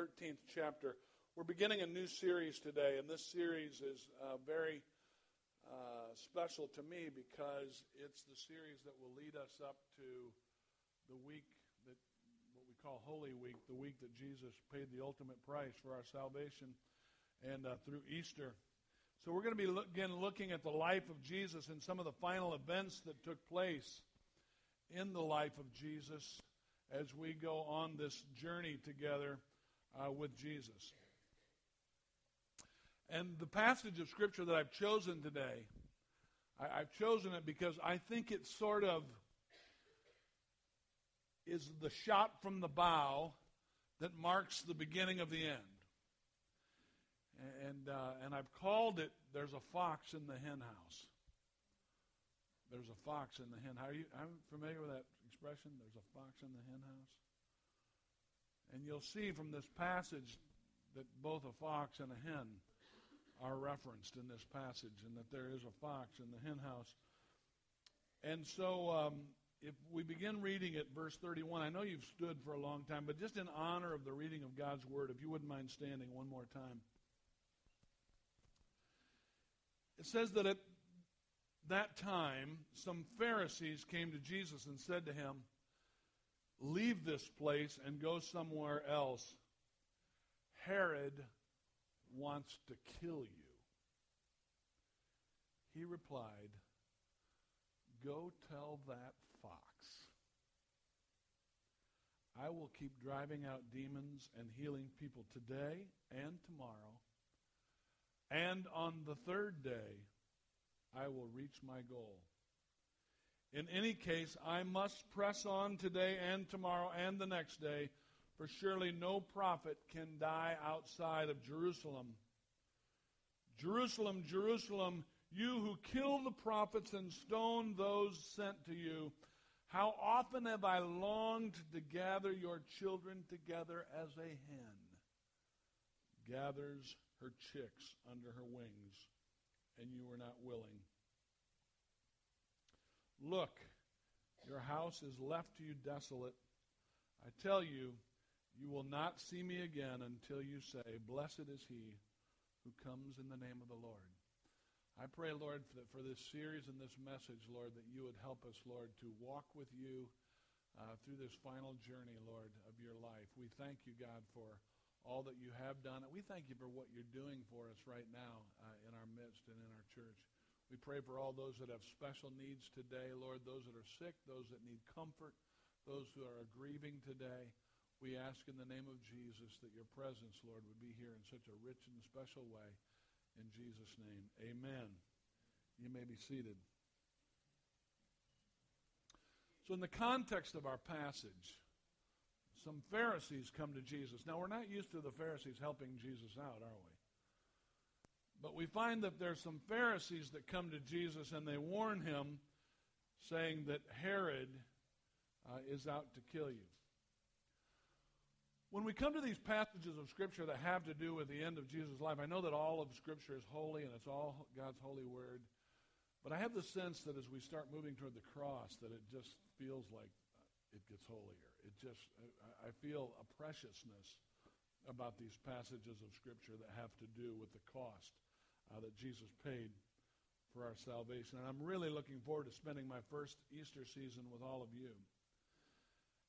13th chapter. We're beginning a new series today, and this series is uh, very uh, special to me because it's the series that will lead us up to the week that what we call Holy Week, the week that Jesus paid the ultimate price for our salvation, and uh, through Easter. So we're going to be look, again looking at the life of Jesus and some of the final events that took place in the life of Jesus as we go on this journey together uh, with Jesus. And the passage of Scripture that I've chosen today, I, I've chosen it because I think it sort of is the shot from the bow that marks the beginning of the end. And, uh, and I've called it There's a Fox in the Hen House. There's a fox in the hen house. Are you I'm familiar with that expression? There's a fox in the hen house. And you'll see from this passage that both a fox and a hen are referenced in this passage, and that there is a fox in the hen house. And so, um, if we begin reading at verse 31, I know you've stood for a long time, but just in honor of the reading of God's word, if you wouldn't mind standing one more time. It says that at that time, some Pharisees came to Jesus and said to him, Leave this place and go somewhere else. Herod wants to kill you. He replied, Go tell that fox. I will keep driving out demons and healing people today and tomorrow. And on the third day, I will reach my goal. In any case, I must press on today and tomorrow and the next day, for surely no prophet can die outside of Jerusalem. Jerusalem, Jerusalem, you who kill the prophets and stone those sent to you, how often have I longed to gather your children together as a hen gathers her chicks under her wings and you were not willing. Look, your house is left to you desolate. I tell you, you will not see me again until you say, Blessed is he who comes in the name of the Lord. I pray, Lord, for, for this series and this message, Lord, that you would help us, Lord, to walk with you uh, through this final journey, Lord, of your life. We thank you, God, for all that you have done. And we thank you for what you're doing for us right now uh, in our midst and in our church. We pray for all those that have special needs today, Lord, those that are sick, those that need comfort, those who are grieving today. We ask in the name of Jesus that your presence, Lord, would be here in such a rich and special way. In Jesus' name, amen. You may be seated. So, in the context of our passage, some Pharisees come to Jesus. Now, we're not used to the Pharisees helping Jesus out, are we? But we find that there's some Pharisees that come to Jesus and they warn him, saying that Herod uh, is out to kill you. When we come to these passages of Scripture that have to do with the end of Jesus' life, I know that all of Scripture is holy and it's all God's holy word. But I have the sense that as we start moving toward the cross, that it just feels like it gets holier. It just, I, I feel a preciousness about these passages of Scripture that have to do with the cost uh, that Jesus paid for our salvation. And I'm really looking forward to spending my first Easter season with all of you.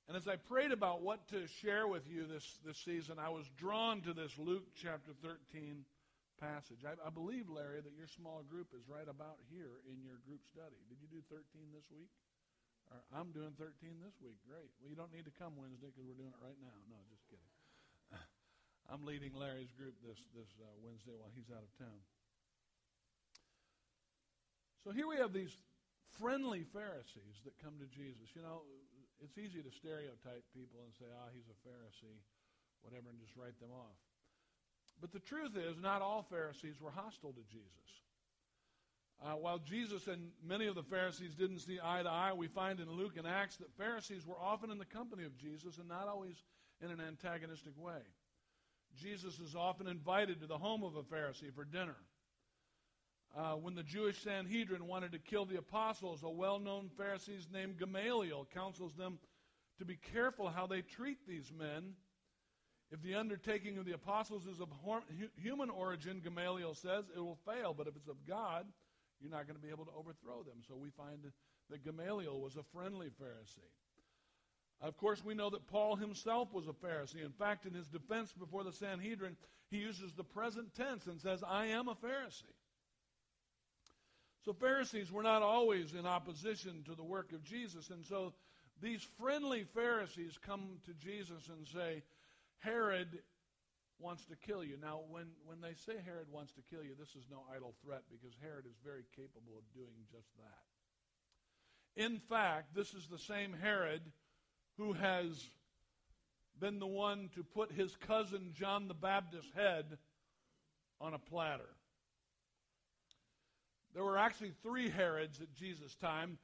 And as I prayed about what to share with you this, this season, I was drawn to this Luke chapter 13 passage. I, I believe, Larry, that your small group is right about here in your group study. Did you do 13 this week? I'm doing 13 this week. Great. Well, you don't need to come Wednesday because we're doing it right now. No, just kidding. I'm leading Larry's group this this uh, Wednesday while he's out of town. So here we have these friendly Pharisees that come to Jesus. You know, it's easy to stereotype people and say, "Ah, oh, he's a Pharisee," whatever, and just write them off. But the truth is, not all Pharisees were hostile to Jesus. Uh, while Jesus and many of the Pharisees didn't see eye to eye, we find in Luke and Acts that Pharisees were often in the company of Jesus and not always in an antagonistic way. Jesus is often invited to the home of a Pharisee for dinner. Uh, when the Jewish Sanhedrin wanted to kill the apostles, a well known Pharisee named Gamaliel counsels them to be careful how they treat these men. If the undertaking of the apostles is of human origin, Gamaliel says, it will fail. But if it's of God, you're not going to be able to overthrow them. So we find that Gamaliel was a friendly Pharisee. Of course, we know that Paul himself was a Pharisee. In fact, in his defense before the Sanhedrin, he uses the present tense and says, I am a Pharisee. So Pharisees were not always in opposition to the work of Jesus. And so these friendly Pharisees come to Jesus and say, Herod wants to kill you. Now, when, when they say Herod wants to kill you, this is no idle threat because Herod is very capable of doing just that. In fact, this is the same Herod who has been the one to put his cousin John the Baptist's head on a platter. There were actually three Herods at Jesus' time.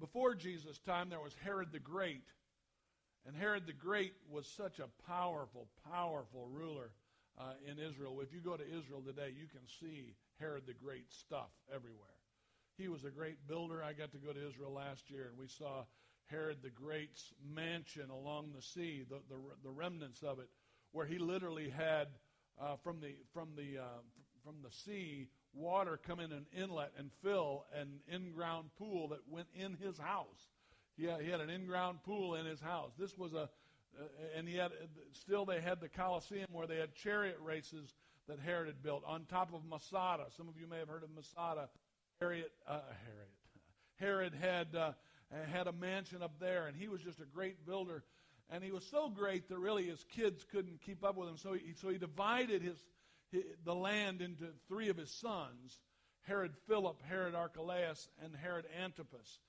Before Jesus' time, there was Herod the Great. And Herod the Great was such a powerful, powerful ruler uh, in Israel. If you go to Israel today, you can see Herod the Great stuff everywhere. He was a great builder. I got to go to Israel last year, and we saw Herod the Great's mansion along the sea, the, the, the remnants of it, where he literally had uh, from the from the uh, from the sea water come in an inlet and fill an in-ground pool that went in his house. He had, he had an in-ground pool in his house. This was a, uh, and he had still they had the Colosseum where they had chariot races that Herod had built on top of Masada. Some of you may have heard of Masada. Herod, uh, Herod, Herod had uh, had a mansion up there, and he was just a great builder. And he was so great that really his kids couldn't keep up with him. So he, so he divided his, his the land into three of his sons Herod Philip, Herod Archelaus, and Herod Antipas.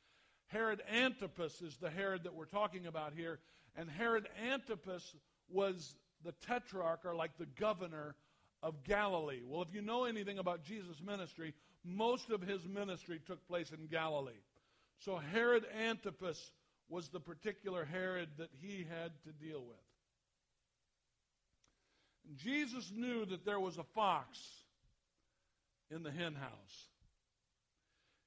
Herod Antipas is the Herod that we're talking about here. And Herod Antipas was the tetrarch, or like the governor of Galilee. Well, if you know anything about Jesus' ministry, most of his ministry took place in Galilee. So Herod Antipas was the particular Herod that he had to deal with. Jesus knew that there was a fox in the hen house.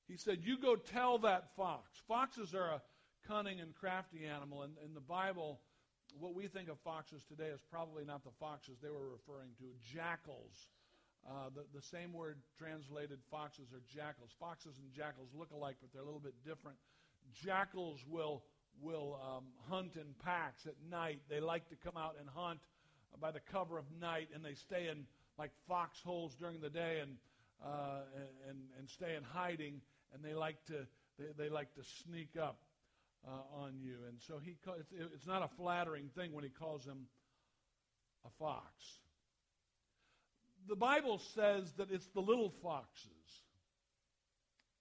He said, You go tell that fox. Foxes are a cunning and crafty animal. And in the Bible, what we think of foxes today is probably not the foxes they were referring to, jackals. Uh, the, the same word translated foxes are jackals. Foxes and jackals look alike, but they're a little bit different. Jackals will, will um, hunt in packs at night. They like to come out and hunt by the cover of night, and they stay in like foxholes during the day and, uh, and, and stay in hiding and they like to they, they like to sneak up uh, on you. And so he it's, it's not a flattering thing when he calls him a fox. The Bible says that it's the little foxes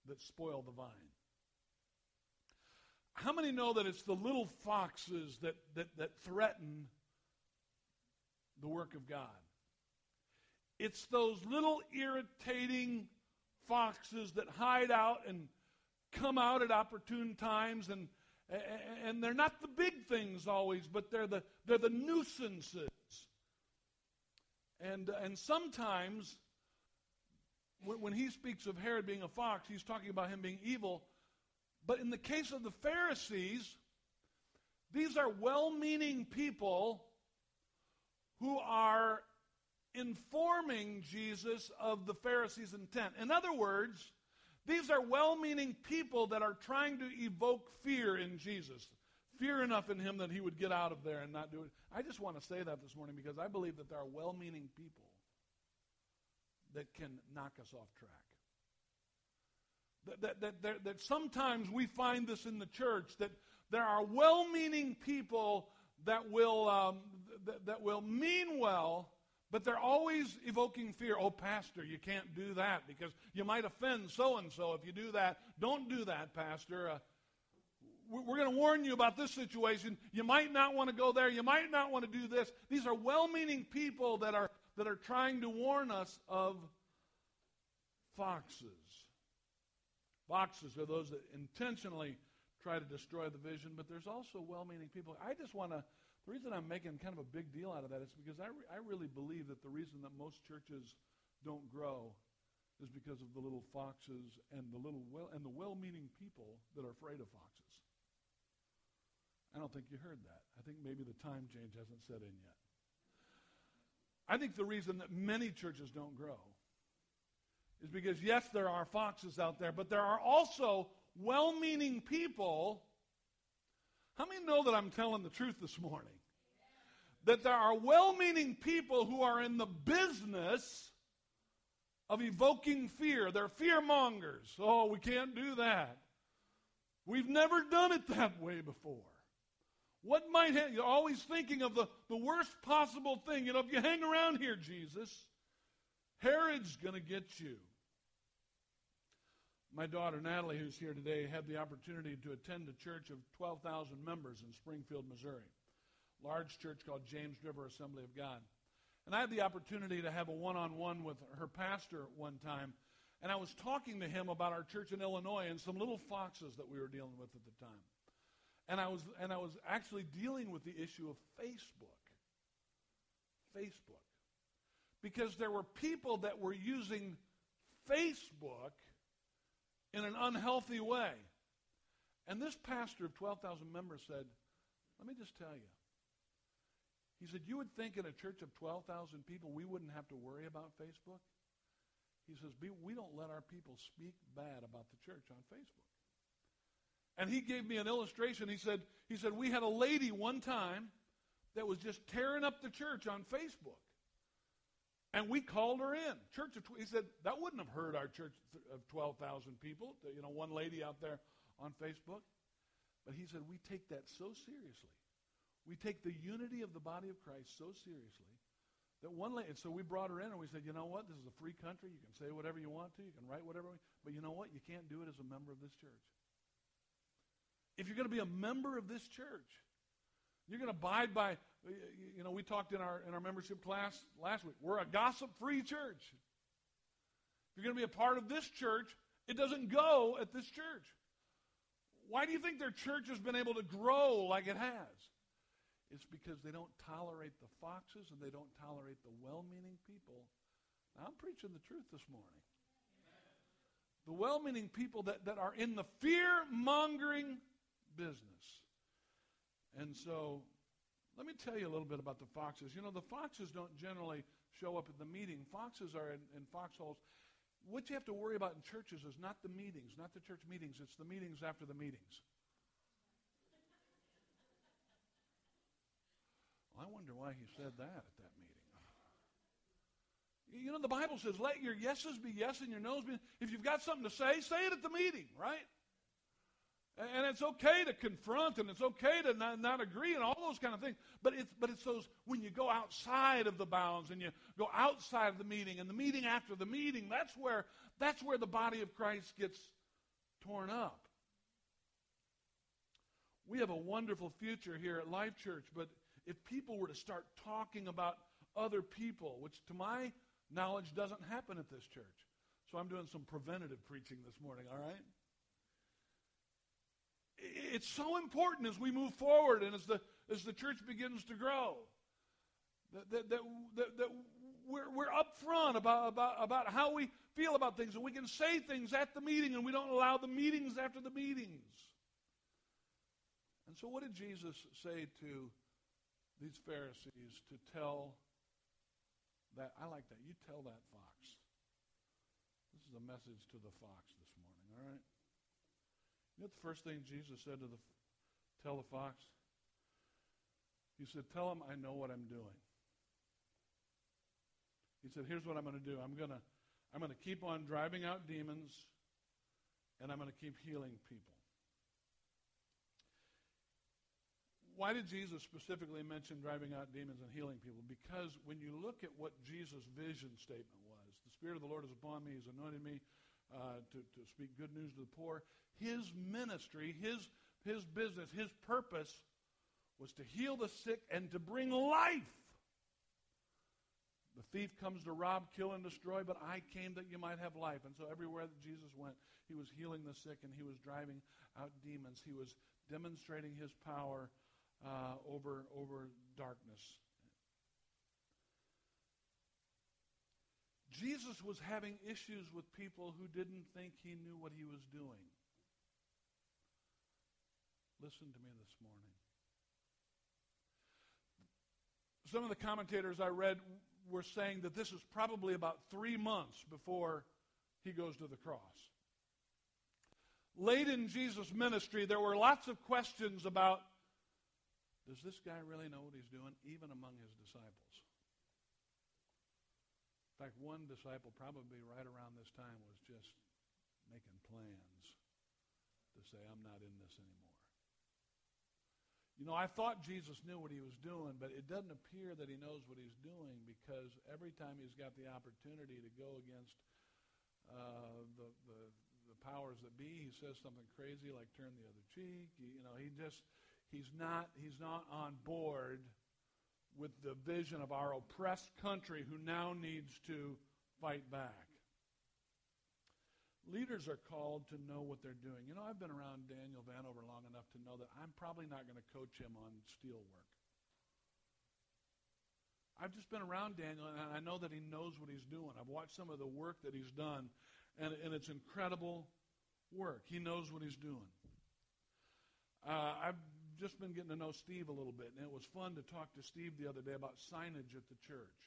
that spoil the vine. How many know that it's the little foxes that, that, that threaten the work of God? It's those little irritating foxes that hide out and come out at opportune times and and they're not the big things always but they're the they're the nuisances and uh, and sometimes when, when he speaks of herod being a fox he's talking about him being evil but in the case of the pharisees these are well-meaning people who are informing Jesus of the Pharisees' intent. In other words, these are well meaning people that are trying to evoke fear in Jesus. Fear enough in him that he would get out of there and not do it. I just want to say that this morning because I believe that there are well meaning people that can knock us off track. That, that, that, that, sometimes we find this in the church that there are well meaning people that will, um, that, that will mean well, but they're always evoking fear. Oh, Pastor, you can't do that because you might offend so and so if you do that. Don't do that, Pastor. Uh, we're going to warn you about this situation. You might not want to go there. You might not want to do this. These are well meaning people that are, that are trying to warn us of foxes. Foxes are those that intentionally try to destroy the vision, but there's also well meaning people. I just want to the reason I'm making kind of a big deal out of that is because I, re- I really believe that the reason that most churches don't grow is because of the little foxes and the little well and the well-meaning people that are afraid of foxes. I don't think you heard that. I think maybe the time change hasn't set in yet. I think the reason that many churches don't grow is because, yes, there are foxes out there, but there are also well meaning people. How many know that I'm telling the truth this morning? That there are well meaning people who are in the business of evoking fear. They're fear mongers. Oh, we can't do that. We've never done it that way before. What might ha- you're always thinking of the, the worst possible thing. You know, if you hang around here, Jesus, Herod's going to get you. My daughter Natalie, who's here today, had the opportunity to attend a church of 12,000 members in Springfield, Missouri. Large church called James River Assembly of God. And I had the opportunity to have a one on one with her pastor one time. And I was talking to him about our church in Illinois and some little foxes that we were dealing with at the time. And I was, and I was actually dealing with the issue of Facebook. Facebook. Because there were people that were using Facebook in an unhealthy way. And this pastor of 12,000 members said, Let me just tell you. He said, You would think in a church of 12,000 people we wouldn't have to worry about Facebook? He says, We don't let our people speak bad about the church on Facebook. And he gave me an illustration. He said, he said, We had a lady one time that was just tearing up the church on Facebook. And we called her in. Church of, he said, that wouldn't have hurt our church of 12,000 people, you know, one lady out there on Facebook. But he said, we take that so seriously. We take the unity of the body of Christ so seriously that one lady, and so we brought her in and we said, you know what? This is a free country. You can say whatever you want to. You can write whatever. You want. But you know what? You can't do it as a member of this church. If you're going to be a member of this church, you're going to abide by, you know, we talked in our, in our membership class last week. We're a gossip free church. If you're going to be a part of this church, it doesn't go at this church. Why do you think their church has been able to grow like it has? It's because they don't tolerate the foxes and they don't tolerate the well meaning people. Now, I'm preaching the truth this morning. The well meaning people that, that are in the fear mongering business. And so, let me tell you a little bit about the foxes. You know, the foxes don't generally show up at the meeting. Foxes are in, in foxholes. What you have to worry about in churches is not the meetings, not the church meetings, it's the meetings after the meetings. I wonder why he said that at that meeting. You know, the Bible says, let your yeses be yes and your noes be. If you've got something to say, say it at the meeting, right? And it's okay to confront and it's okay to not, not, agree and all those kind of things. But it's, but it's those when you go outside of the bounds and you go outside of the meeting and the meeting after the meeting, that's where, that's where the body of Christ gets torn up. We have a wonderful future here at Life Church, but if people were to start talking about other people, which to my knowledge doesn't happen at this church. So I'm doing some preventative preaching this morning, all right? it's so important as we move forward and as the, as the church begins to grow that, that, that, that, that we're, we're upfront about, about, about how we feel about things and we can say things at the meeting and we don't allow the meetings after the meetings. And so, what did Jesus say to these Pharisees to tell that? I like that. You tell that fox. This is a message to the fox this morning, all right? You know the first thing Jesus said to the tell the fox? He said, "Tell him I know what I'm doing." He said, "Here's what I'm going to do. I'm going to I'm going to keep on driving out demons and I'm going to keep healing people." Why did Jesus specifically mention driving out demons and healing people? Because when you look at what Jesus' vision statement was, the Spirit of the Lord is upon me, He's anointed me uh, to, to speak good news to the poor. His ministry, his, his business, his purpose was to heal the sick and to bring life. The thief comes to rob, kill, and destroy, but I came that you might have life. And so everywhere that Jesus went, he was healing the sick and he was driving out demons. He was demonstrating his power uh, over, over darkness. Jesus was having issues with people who didn't think he knew what he was doing. Listen to me this morning. Some of the commentators I read were saying that this is probably about three months before he goes to the cross. Late in Jesus' ministry, there were lots of questions about does this guy really know what he's doing, even among his disciples? In fact, one disciple, probably right around this time, was just making plans to say, I'm not in this anymore. You know, I thought Jesus knew what he was doing, but it doesn't appear that he knows what he's doing because every time he's got the opportunity to go against uh, the, the, the powers that be, he says something crazy like turn the other cheek. You know, he just, he's not, he's not on board with the vision of our oppressed country who now needs to fight back. Leaders are called to know what they're doing. You know, I've been around Daniel Vanover long enough to know that I'm probably not going to coach him on steel work. I've just been around Daniel, and I know that he knows what he's doing. I've watched some of the work that he's done, and, and it's incredible work. He knows what he's doing. Uh, I've just been getting to know Steve a little bit, and it was fun to talk to Steve the other day about signage at the church.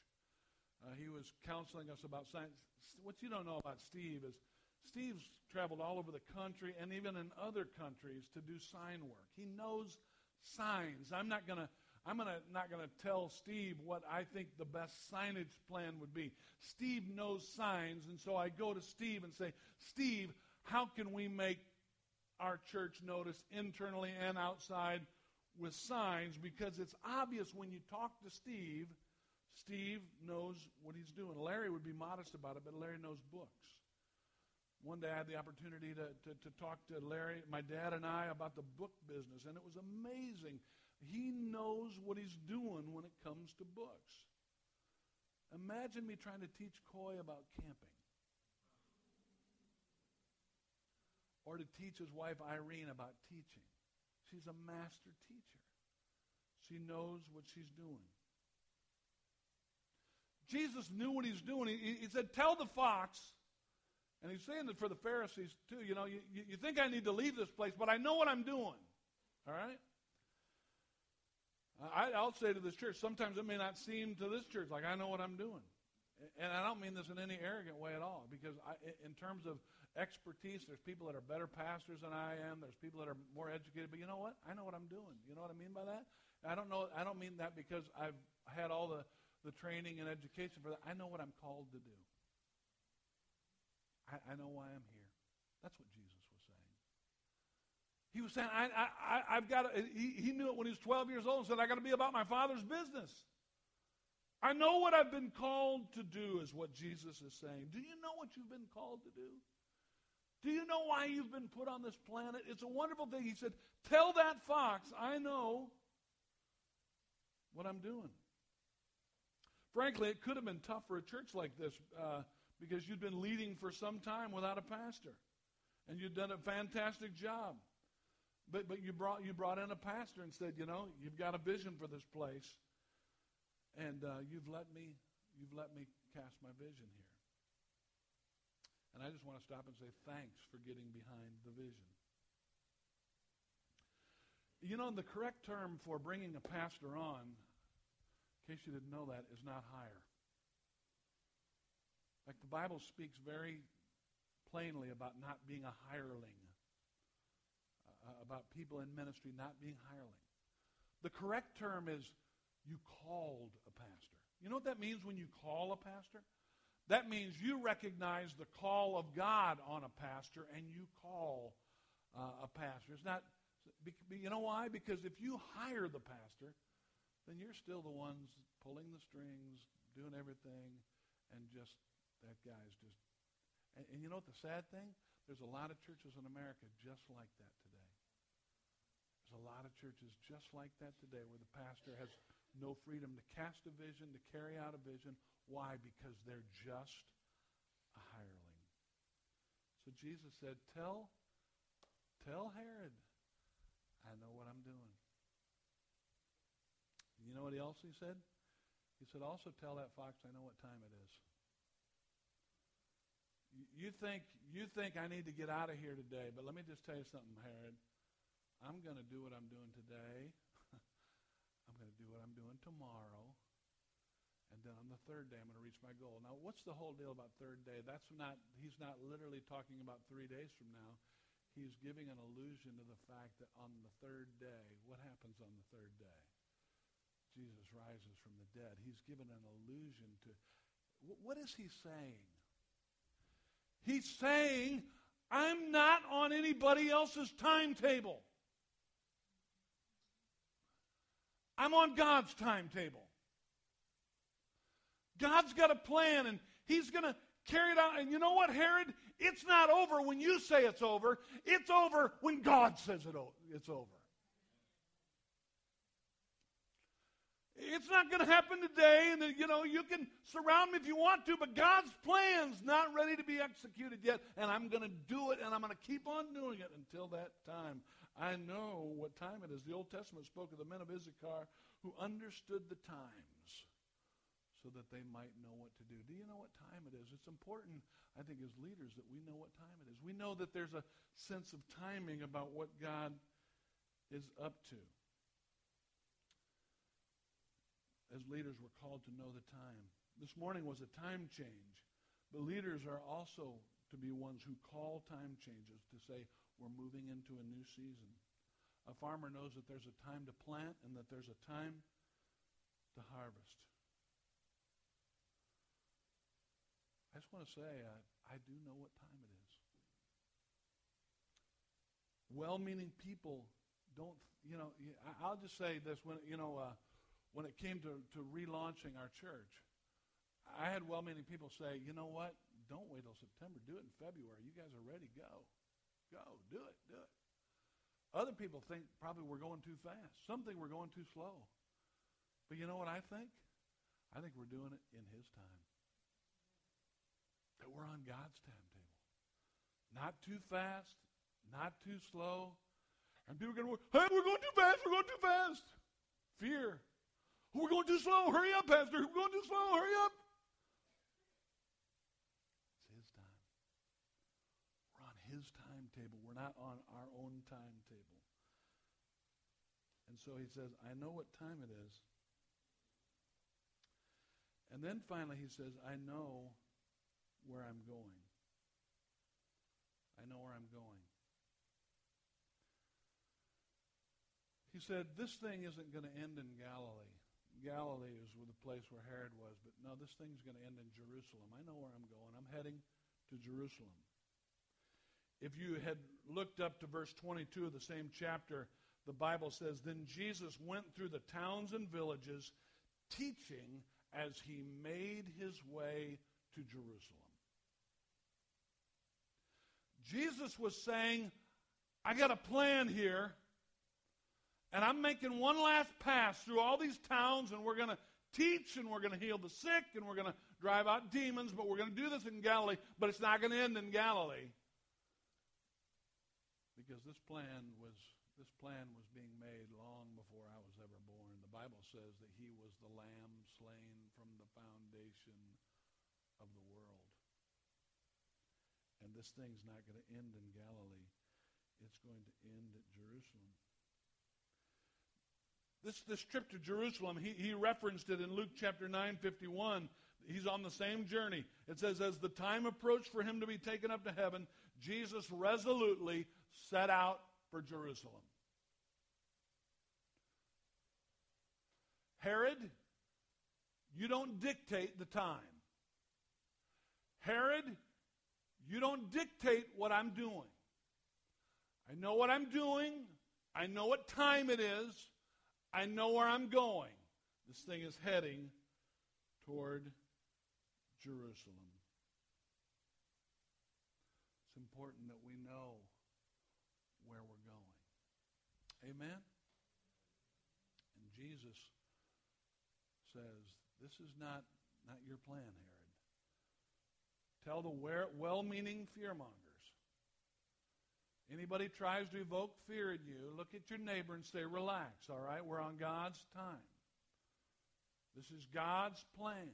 Uh, he was counseling us about signage. What you don't know about Steve is Steve's traveled all over the country and even in other countries to do sign work. He knows signs. I'm not going to I'm gonna, not going to tell Steve what I think the best signage plan would be. Steve knows signs, and so I go to Steve and say, Steve, how can we make our church notice internally and outside with signs? Because it's obvious when you talk to Steve, Steve knows what he's doing. Larry would be modest about it, but Larry knows books. One day I had the opportunity to, to, to, talk to Larry, my dad and I, about the book business, and it was amazing. He knows what he's doing when it comes to books. Imagine me trying to teach Coy about camping. Or to teach his wife Irene about teaching. She's a master teacher. She knows what she's doing. Jesus knew what he's doing. He, he said, Tell the fox and he's saying that for the Pharisees too. You know, you, you think I need to leave this place, but I know what I'm doing. All right? I, I'll say to this church, sometimes it may not seem to this church like I know what I'm doing. And I don't mean this in any arrogant way at all, because I, in terms of expertise, there's people that are better pastors than I am. There's people that are more educated. But you know what? I know what I'm doing. You know what I mean by that? I don't know. I don't mean that because I've had all the, the training and education for that. I know what I'm called to do. I, I know why I'm here. That's what Jesus was saying. He was saying, I, I, I've got to, he, he knew it when he was 12 years old and said, I got to be about my father's business. I know what I've been called to do, is what Jesus is saying. Do you know what you've been called to do? Do you know why you've been put on this planet? It's a wonderful thing. He said, Tell that fox, I know what I'm doing. Frankly, it could have been tough for a church like this. Uh, because you'd been leading for some time without a pastor. And you'd done a fantastic job. But, but you, brought, you brought in a pastor and said, you know, you've got a vision for this place. And uh, you've, let me, you've let me cast my vision here. And I just want to stop and say thanks for getting behind the vision. You know, the correct term for bringing a pastor on, in case you didn't know that, is not hire. Like the Bible speaks very plainly about not being a hireling, uh, about people in ministry not being hireling. The correct term is you called a pastor. You know what that means when you call a pastor? That means you recognize the call of God on a pastor and you call uh, a pastor. It's not, you know why? Because if you hire the pastor, then you're still the ones pulling the strings, doing everything, and just that guy's just. And, and you know what the sad thing? There's a lot of churches in America just like that today. There's a lot of churches just like that today where the pastor has no freedom to cast a vision, to carry out a vision. Why? Because they're just a hireling. So Jesus said, Tell, tell Herod, I know what I'm doing. You know what else he said? He said, also tell that fox I know what time it is. You think, you think I need to get out of here today, but let me just tell you something, Herod. I'm going to do what I'm doing today. I'm going to do what I'm doing tomorrow. Then on the third day, I'm going to reach my goal. Now, what's the whole deal about third day? That's not, he's not literally talking about three days from now. He's giving an allusion to the fact that on the third day, what happens on the third day? Jesus rises from the dead. He's given an allusion to, what is he saying? He's saying, I'm not on anybody else's timetable. I'm on God's timetable. God's got a plan, and He's going to carry it out. And you know what, Herod? It's not over when you say it's over. It's over when God says it it's over. It's not going to happen today, and uh, you know you can surround me if you want to, but God's plan's not ready to be executed yet, and I'm going to do it, and I'm going to keep on doing it until that time. I know what time it is. The Old Testament spoke of the men of Issachar who understood the times so that they might know what to do. Do you know what time it is? It's important, I think, as leaders that we know what time it is. We know that there's a sense of timing about what God is up to. As leaders, we're called to know the time. This morning was a time change. But leaders are also to be ones who call time changes to say, we're moving into a new season. A farmer knows that there's a time to plant and that there's a time to harvest. I just want to say, I, I do know what time it is. Well-meaning people don't, you know, I'll just say this. When, you know, uh, when it came to, to relaunching our church, I had well-meaning people say, you know what? Don't wait till September. Do it in February. You guys are ready. Go. Go. Do it. Do it. Other people think probably we're going too fast. Some think we're going too slow. But you know what I think? I think we're doing it in his time that we're on God's timetable. Not too fast, not too slow. And people are going to, hey, we're going too fast, we're going too fast. Fear. We're going too slow. Hurry up, Pastor. We're going too slow. Hurry up. It's his time. We're on his timetable. We're not on our own timetable. And so he says, I know what time it is. And then finally he says, I know where I'm going. I know where I'm going. He said, This thing isn't going to end in Galilee. Galilee is the place where Herod was, but no, this thing's going to end in Jerusalem. I know where I'm going. I'm heading to Jerusalem. If you had looked up to verse 22 of the same chapter, the Bible says, Then Jesus went through the towns and villages, teaching as he made his way to Jerusalem. Jesus was saying, I got a plan here, and I'm making one last pass through all these towns, and we're going to teach, and we're going to heal the sick, and we're going to drive out demons, but we're going to do this in Galilee, but it's not going to end in Galilee. Because this plan was this plan was being made long before I was ever born. The Bible says that he was the lamb slain from the foundation of the world. This thing's not going to end in Galilee. It's going to end at Jerusalem. This, this trip to Jerusalem, he, he referenced it in Luke chapter 9, 51. He's on the same journey. It says, As the time approached for him to be taken up to heaven, Jesus resolutely set out for Jerusalem. Herod, you don't dictate the time. Herod, you don't dictate what I'm doing. I know what I'm doing. I know what time it is. I know where I'm going. This thing is heading toward Jerusalem. It's important that we know where we're going. Amen? And Jesus says, This is not, not your plan, Herod. Tell the well-meaning fearmongers. Anybody tries to evoke fear in you, look at your neighbor and say, relax, all right? We're on God's time. This is God's plan.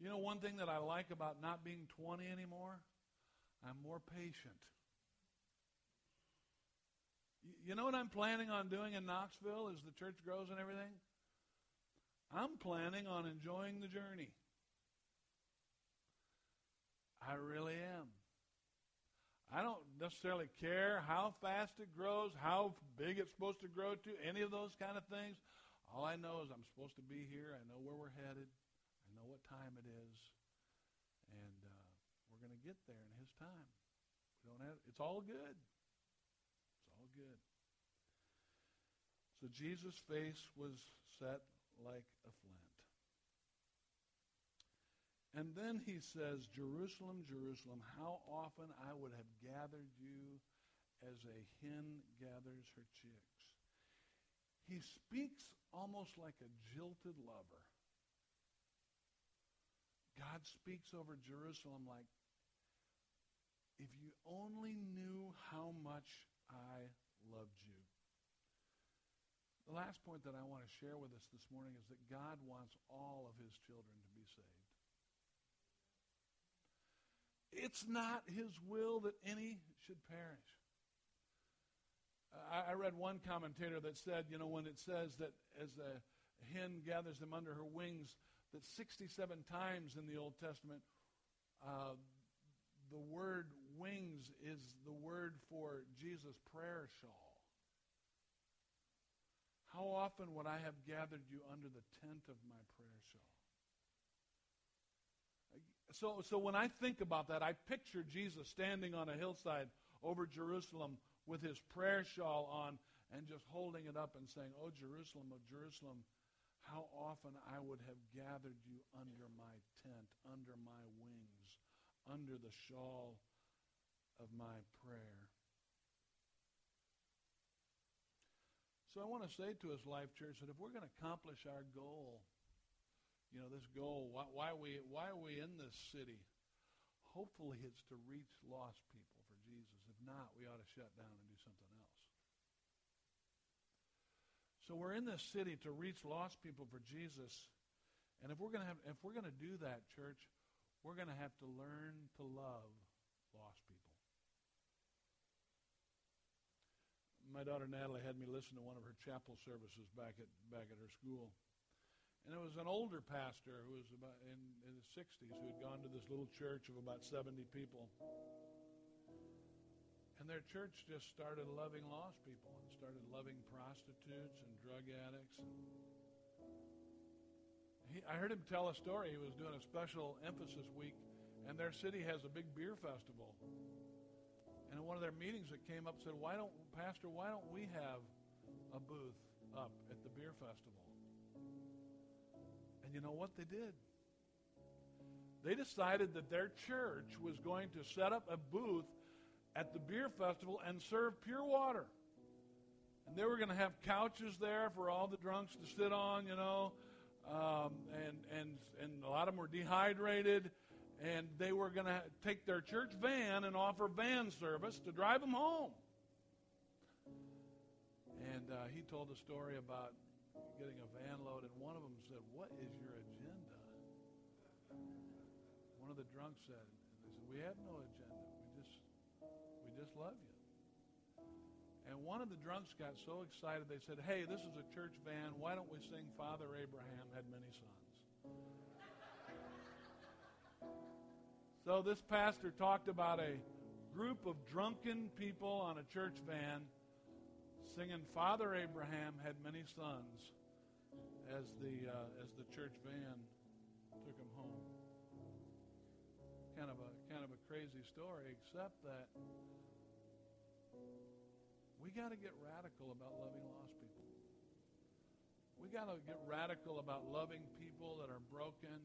You know one thing that I like about not being 20 anymore? I'm more patient. You know what I'm planning on doing in Knoxville as the church grows and everything? I'm planning on enjoying the journey. I really am. I don't necessarily care how fast it grows, how big it's supposed to grow to, any of those kind of things. All I know is I'm supposed to be here. I know where we're headed. I know what time it is. And uh, we're going to get there in His time. We don't have, it's all good. It's all good. So Jesus' face was set like a flint. And then he says, Jerusalem, Jerusalem, how often I would have gathered you as a hen gathers her chicks. He speaks almost like a jilted lover. God speaks over Jerusalem like, if you only knew how much I loved you. The last point that I want to share with us this morning is that God wants all of his children to be saved. It's not his will that any should perish. I, I read one commentator that said, you know, when it says that as a hen gathers them under her wings, that 67 times in the Old Testament, uh, the word wings is the word for Jesus' prayer shawl. How often would I have gathered you under the tent of my prayer shawl? So, so when I think about that, I picture Jesus standing on a hillside over Jerusalem with his prayer shawl on and just holding it up and saying, Oh, Jerusalem, oh, Jerusalem, how often I would have gathered you under my tent, under my wings, under the shawl of my prayer. So I want to say to us, Life Church, that if we're going to accomplish our goal, you know, this goal. Why, why, are we, why are we in this city? Hopefully it's to reach lost people for Jesus. If not, we ought to shut down and do something else. So we're in this city to reach lost people for Jesus. And if we're going to have, if we're going to do that, church, we're going to have to learn to love lost people. My daughter Natalie had me listen to one of her chapel services back at back at her school. And it was an older pastor who was about in, in his 60s who had gone to this little church of about 70 people. And their church just started loving lost people and started loving prostitutes and drug addicts. He, I heard him tell a story. He was doing a special emphasis week, and their city has a big beer festival. And in one of their meetings, it came up said, "Why don't, Pastor? Why don't we have a booth up at the beer festival?" And you know what they did? They decided that their church was going to set up a booth at the beer festival and serve pure water. And they were going to have couches there for all the drunks to sit on, you know. Um, and, and, and a lot of them were dehydrated. And they were going to take their church van and offer van service to drive them home. And uh, he told a story about getting a van load, and one of them said, What is your agenda? One of the drunks said, they said, We have no agenda. We just we just love you. And one of the drunks got so excited they said, Hey, this is a church van. Why don't we sing Father Abraham had many sons? So this pastor talked about a group of drunken people on a church van singing Father Abraham had many sons as the uh, as the church van took him home. Kind of a kind of a crazy story, except that we got to get radical about loving lost people. We got to get radical about loving people that are broken.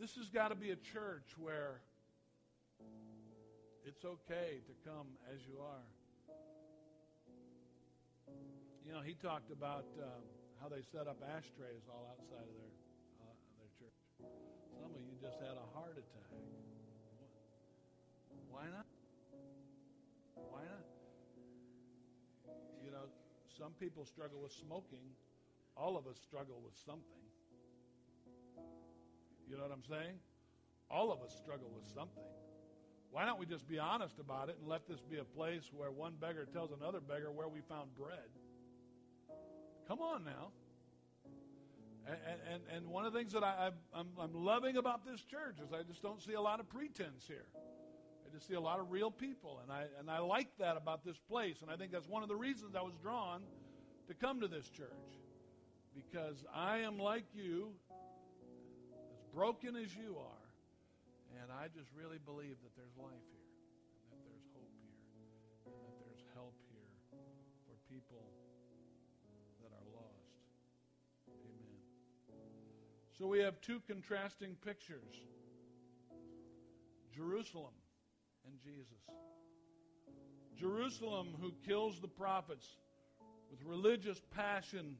This has got to be a church where it's okay to come as you are. You know, he talked about um, how they set up ashtrays all outside of their uh, their church. Some of you just had a heart attack. Why not? Why not? You know, some people struggle with smoking. All of us struggle with something. You know what I'm saying? All of us struggle with something. Why don't we just be honest about it and let this be a place where one beggar tells another beggar where we found bread? Come on now. And, and, and one of the things that I, I'm, I'm loving about this church is I just don't see a lot of pretense here. I just see a lot of real people, and I, and I like that about this place. And I think that's one of the reasons I was drawn to come to this church. Because I am like you, as broken as you are, and I just really believe that there's life here, So we have two contrasting pictures Jerusalem and Jesus. Jerusalem, who kills the prophets with religious passion,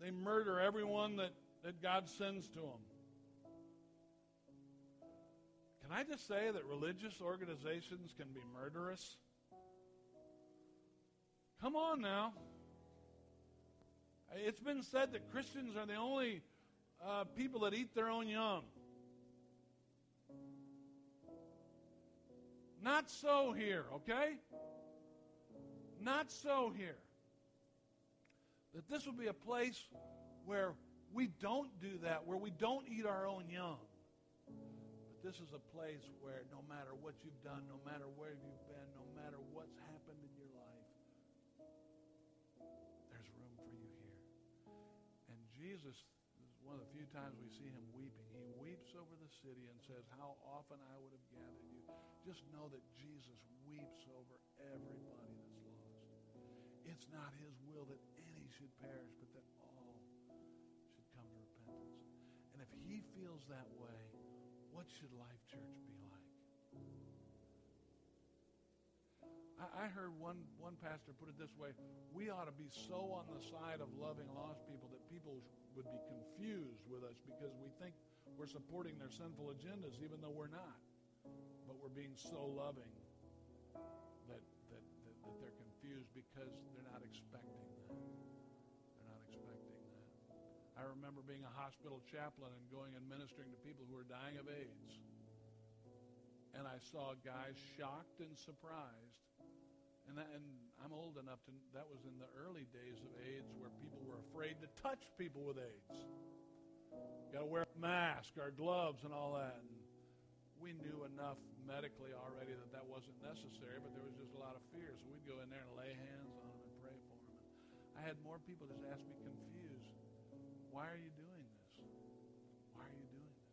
they murder everyone that, that God sends to them. Can I just say that religious organizations can be murderous? Come on now. It's been said that Christians are the only uh, people that eat their own young. Not so here, okay? Not so here. That this will be a place where we don't do that, where we don't eat our own young. But this is a place where no matter what you've done, no matter where you've been, no matter what's happened in your life, there's room for you here. And Jesus one of the few times we see him weeping. He weeps over the city and says, How often I would have gathered you. Just know that Jesus weeps over everybody that's lost. It's not his will that any should perish, but that all should come to repentance. And if he feels that way, what should Life Church be like? I, heard one, one pastor put it this way we ought to be so on the side of loving lost people that people would be confused with us because we think we're supporting their sinful agendas, even though we're not but we're being so loving that, that, that, that, they're confused because they're not expecting that. They're not expecting that. I remember being a hospital chaplain and going and ministering to people who were dying of AIDS. And I saw guys shocked and surprised. And, that, and I'm old enough to, that was in the early days of AIDS where people were afraid to touch people with AIDS. Got to wear a mask or gloves and all that. And we knew enough medically already that that wasn't necessary, but there was just a lot of fear. So we'd go in there and lay hands on them and pray for them. And I had more people just ask me confused, why are you doing this? Why are you doing this?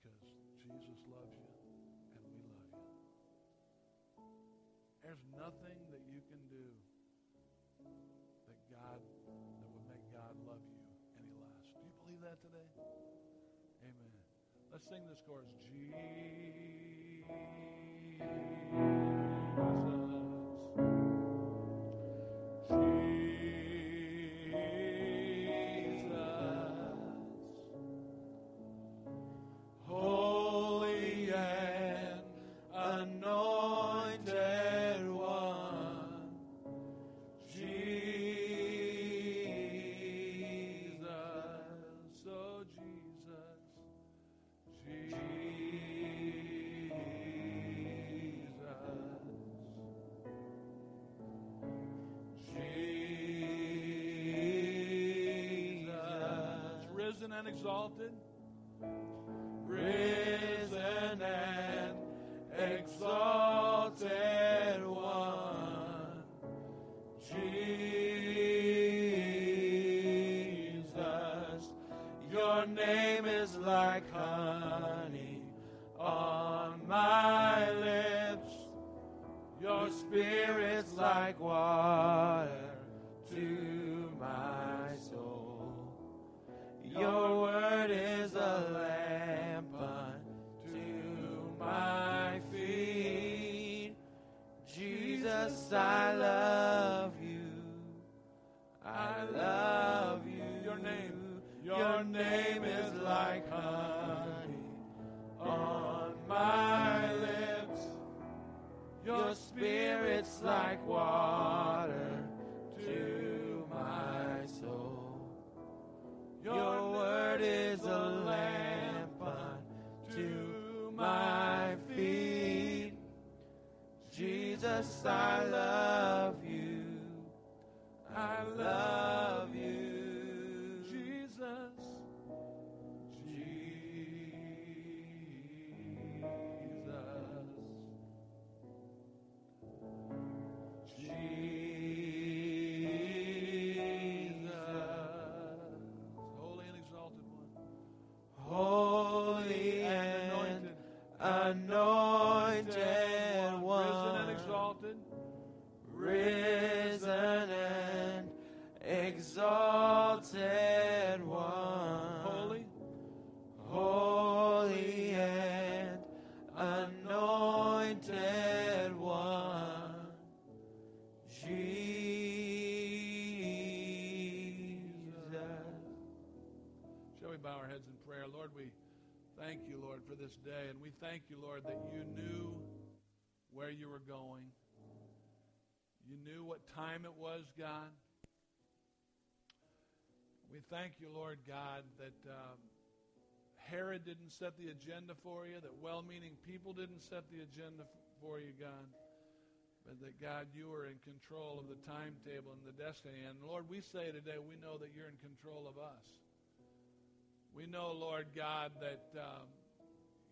Because Jesus loves There's nothing that you can do that God that would make God love you any less. Do you believe that today? Amen. Let's sing this chorus. Holy exalted, I love you. I love you. Your name, your name is like honey on my lips. Your spirit's like water to my soul. Your word is a lamp unto my feet. Jesus, I thank you, Lord, for this day. And we thank you, Lord, that you knew where you were going. You knew what time it was, God. We thank you, Lord God, that um, Herod didn't set the agenda for you, that well meaning people didn't set the agenda for you, God, but that, God, you are in control of the timetable and the destiny. And Lord, we say today, we know that you're in control of us. We know, Lord God, that um,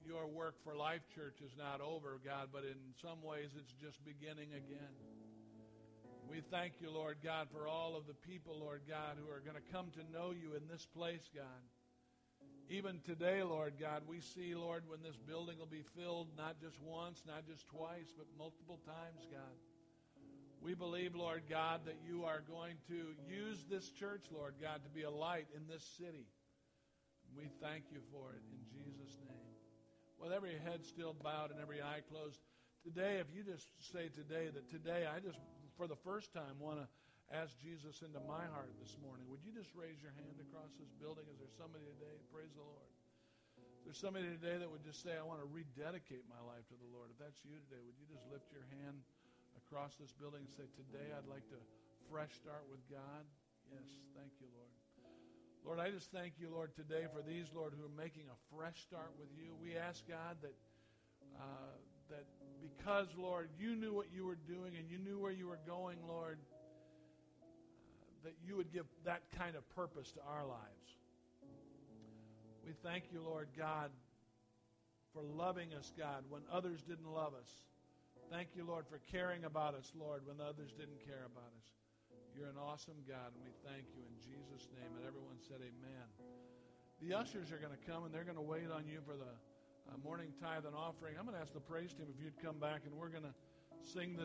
your work for Life Church is not over, God, but in some ways it's just beginning again. We thank you, Lord God, for all of the people, Lord God, who are going to come to know you in this place, God. Even today, Lord God, we see, Lord, when this building will be filled, not just once, not just twice, but multiple times, God. We believe, Lord God, that you are going to use this church, Lord God, to be a light in this city. We thank you for it in Jesus' name. With every head still bowed and every eye closed, today, if you just say today that today I just for the first time want to ask Jesus into my heart this morning, would you just raise your hand across this building? Is there somebody today? Praise the Lord. Is there somebody today that would just say, I want to rededicate my life to the Lord? If that's you today, would you just lift your hand across this building and say, Today I'd like to fresh start with God? Yes, thank you, Lord. Lord, I just thank you, Lord, today for these, Lord, who are making a fresh start with you. We ask, God, that uh, that because, Lord, you knew what you were doing and you knew where you were going, Lord, uh, that you would give that kind of purpose to our lives. We thank you, Lord God, for loving us, God, when others didn't love us. Thank you, Lord, for caring about us, Lord, when others didn't care about us. You're an awesome God, and we thank you in Jesus' name. And everyone said, Amen. The ushers are going to come, and they're going to wait on you for the uh, morning tithe and offering. I'm going to ask the praise team if you'd come back, and we're going to sing this.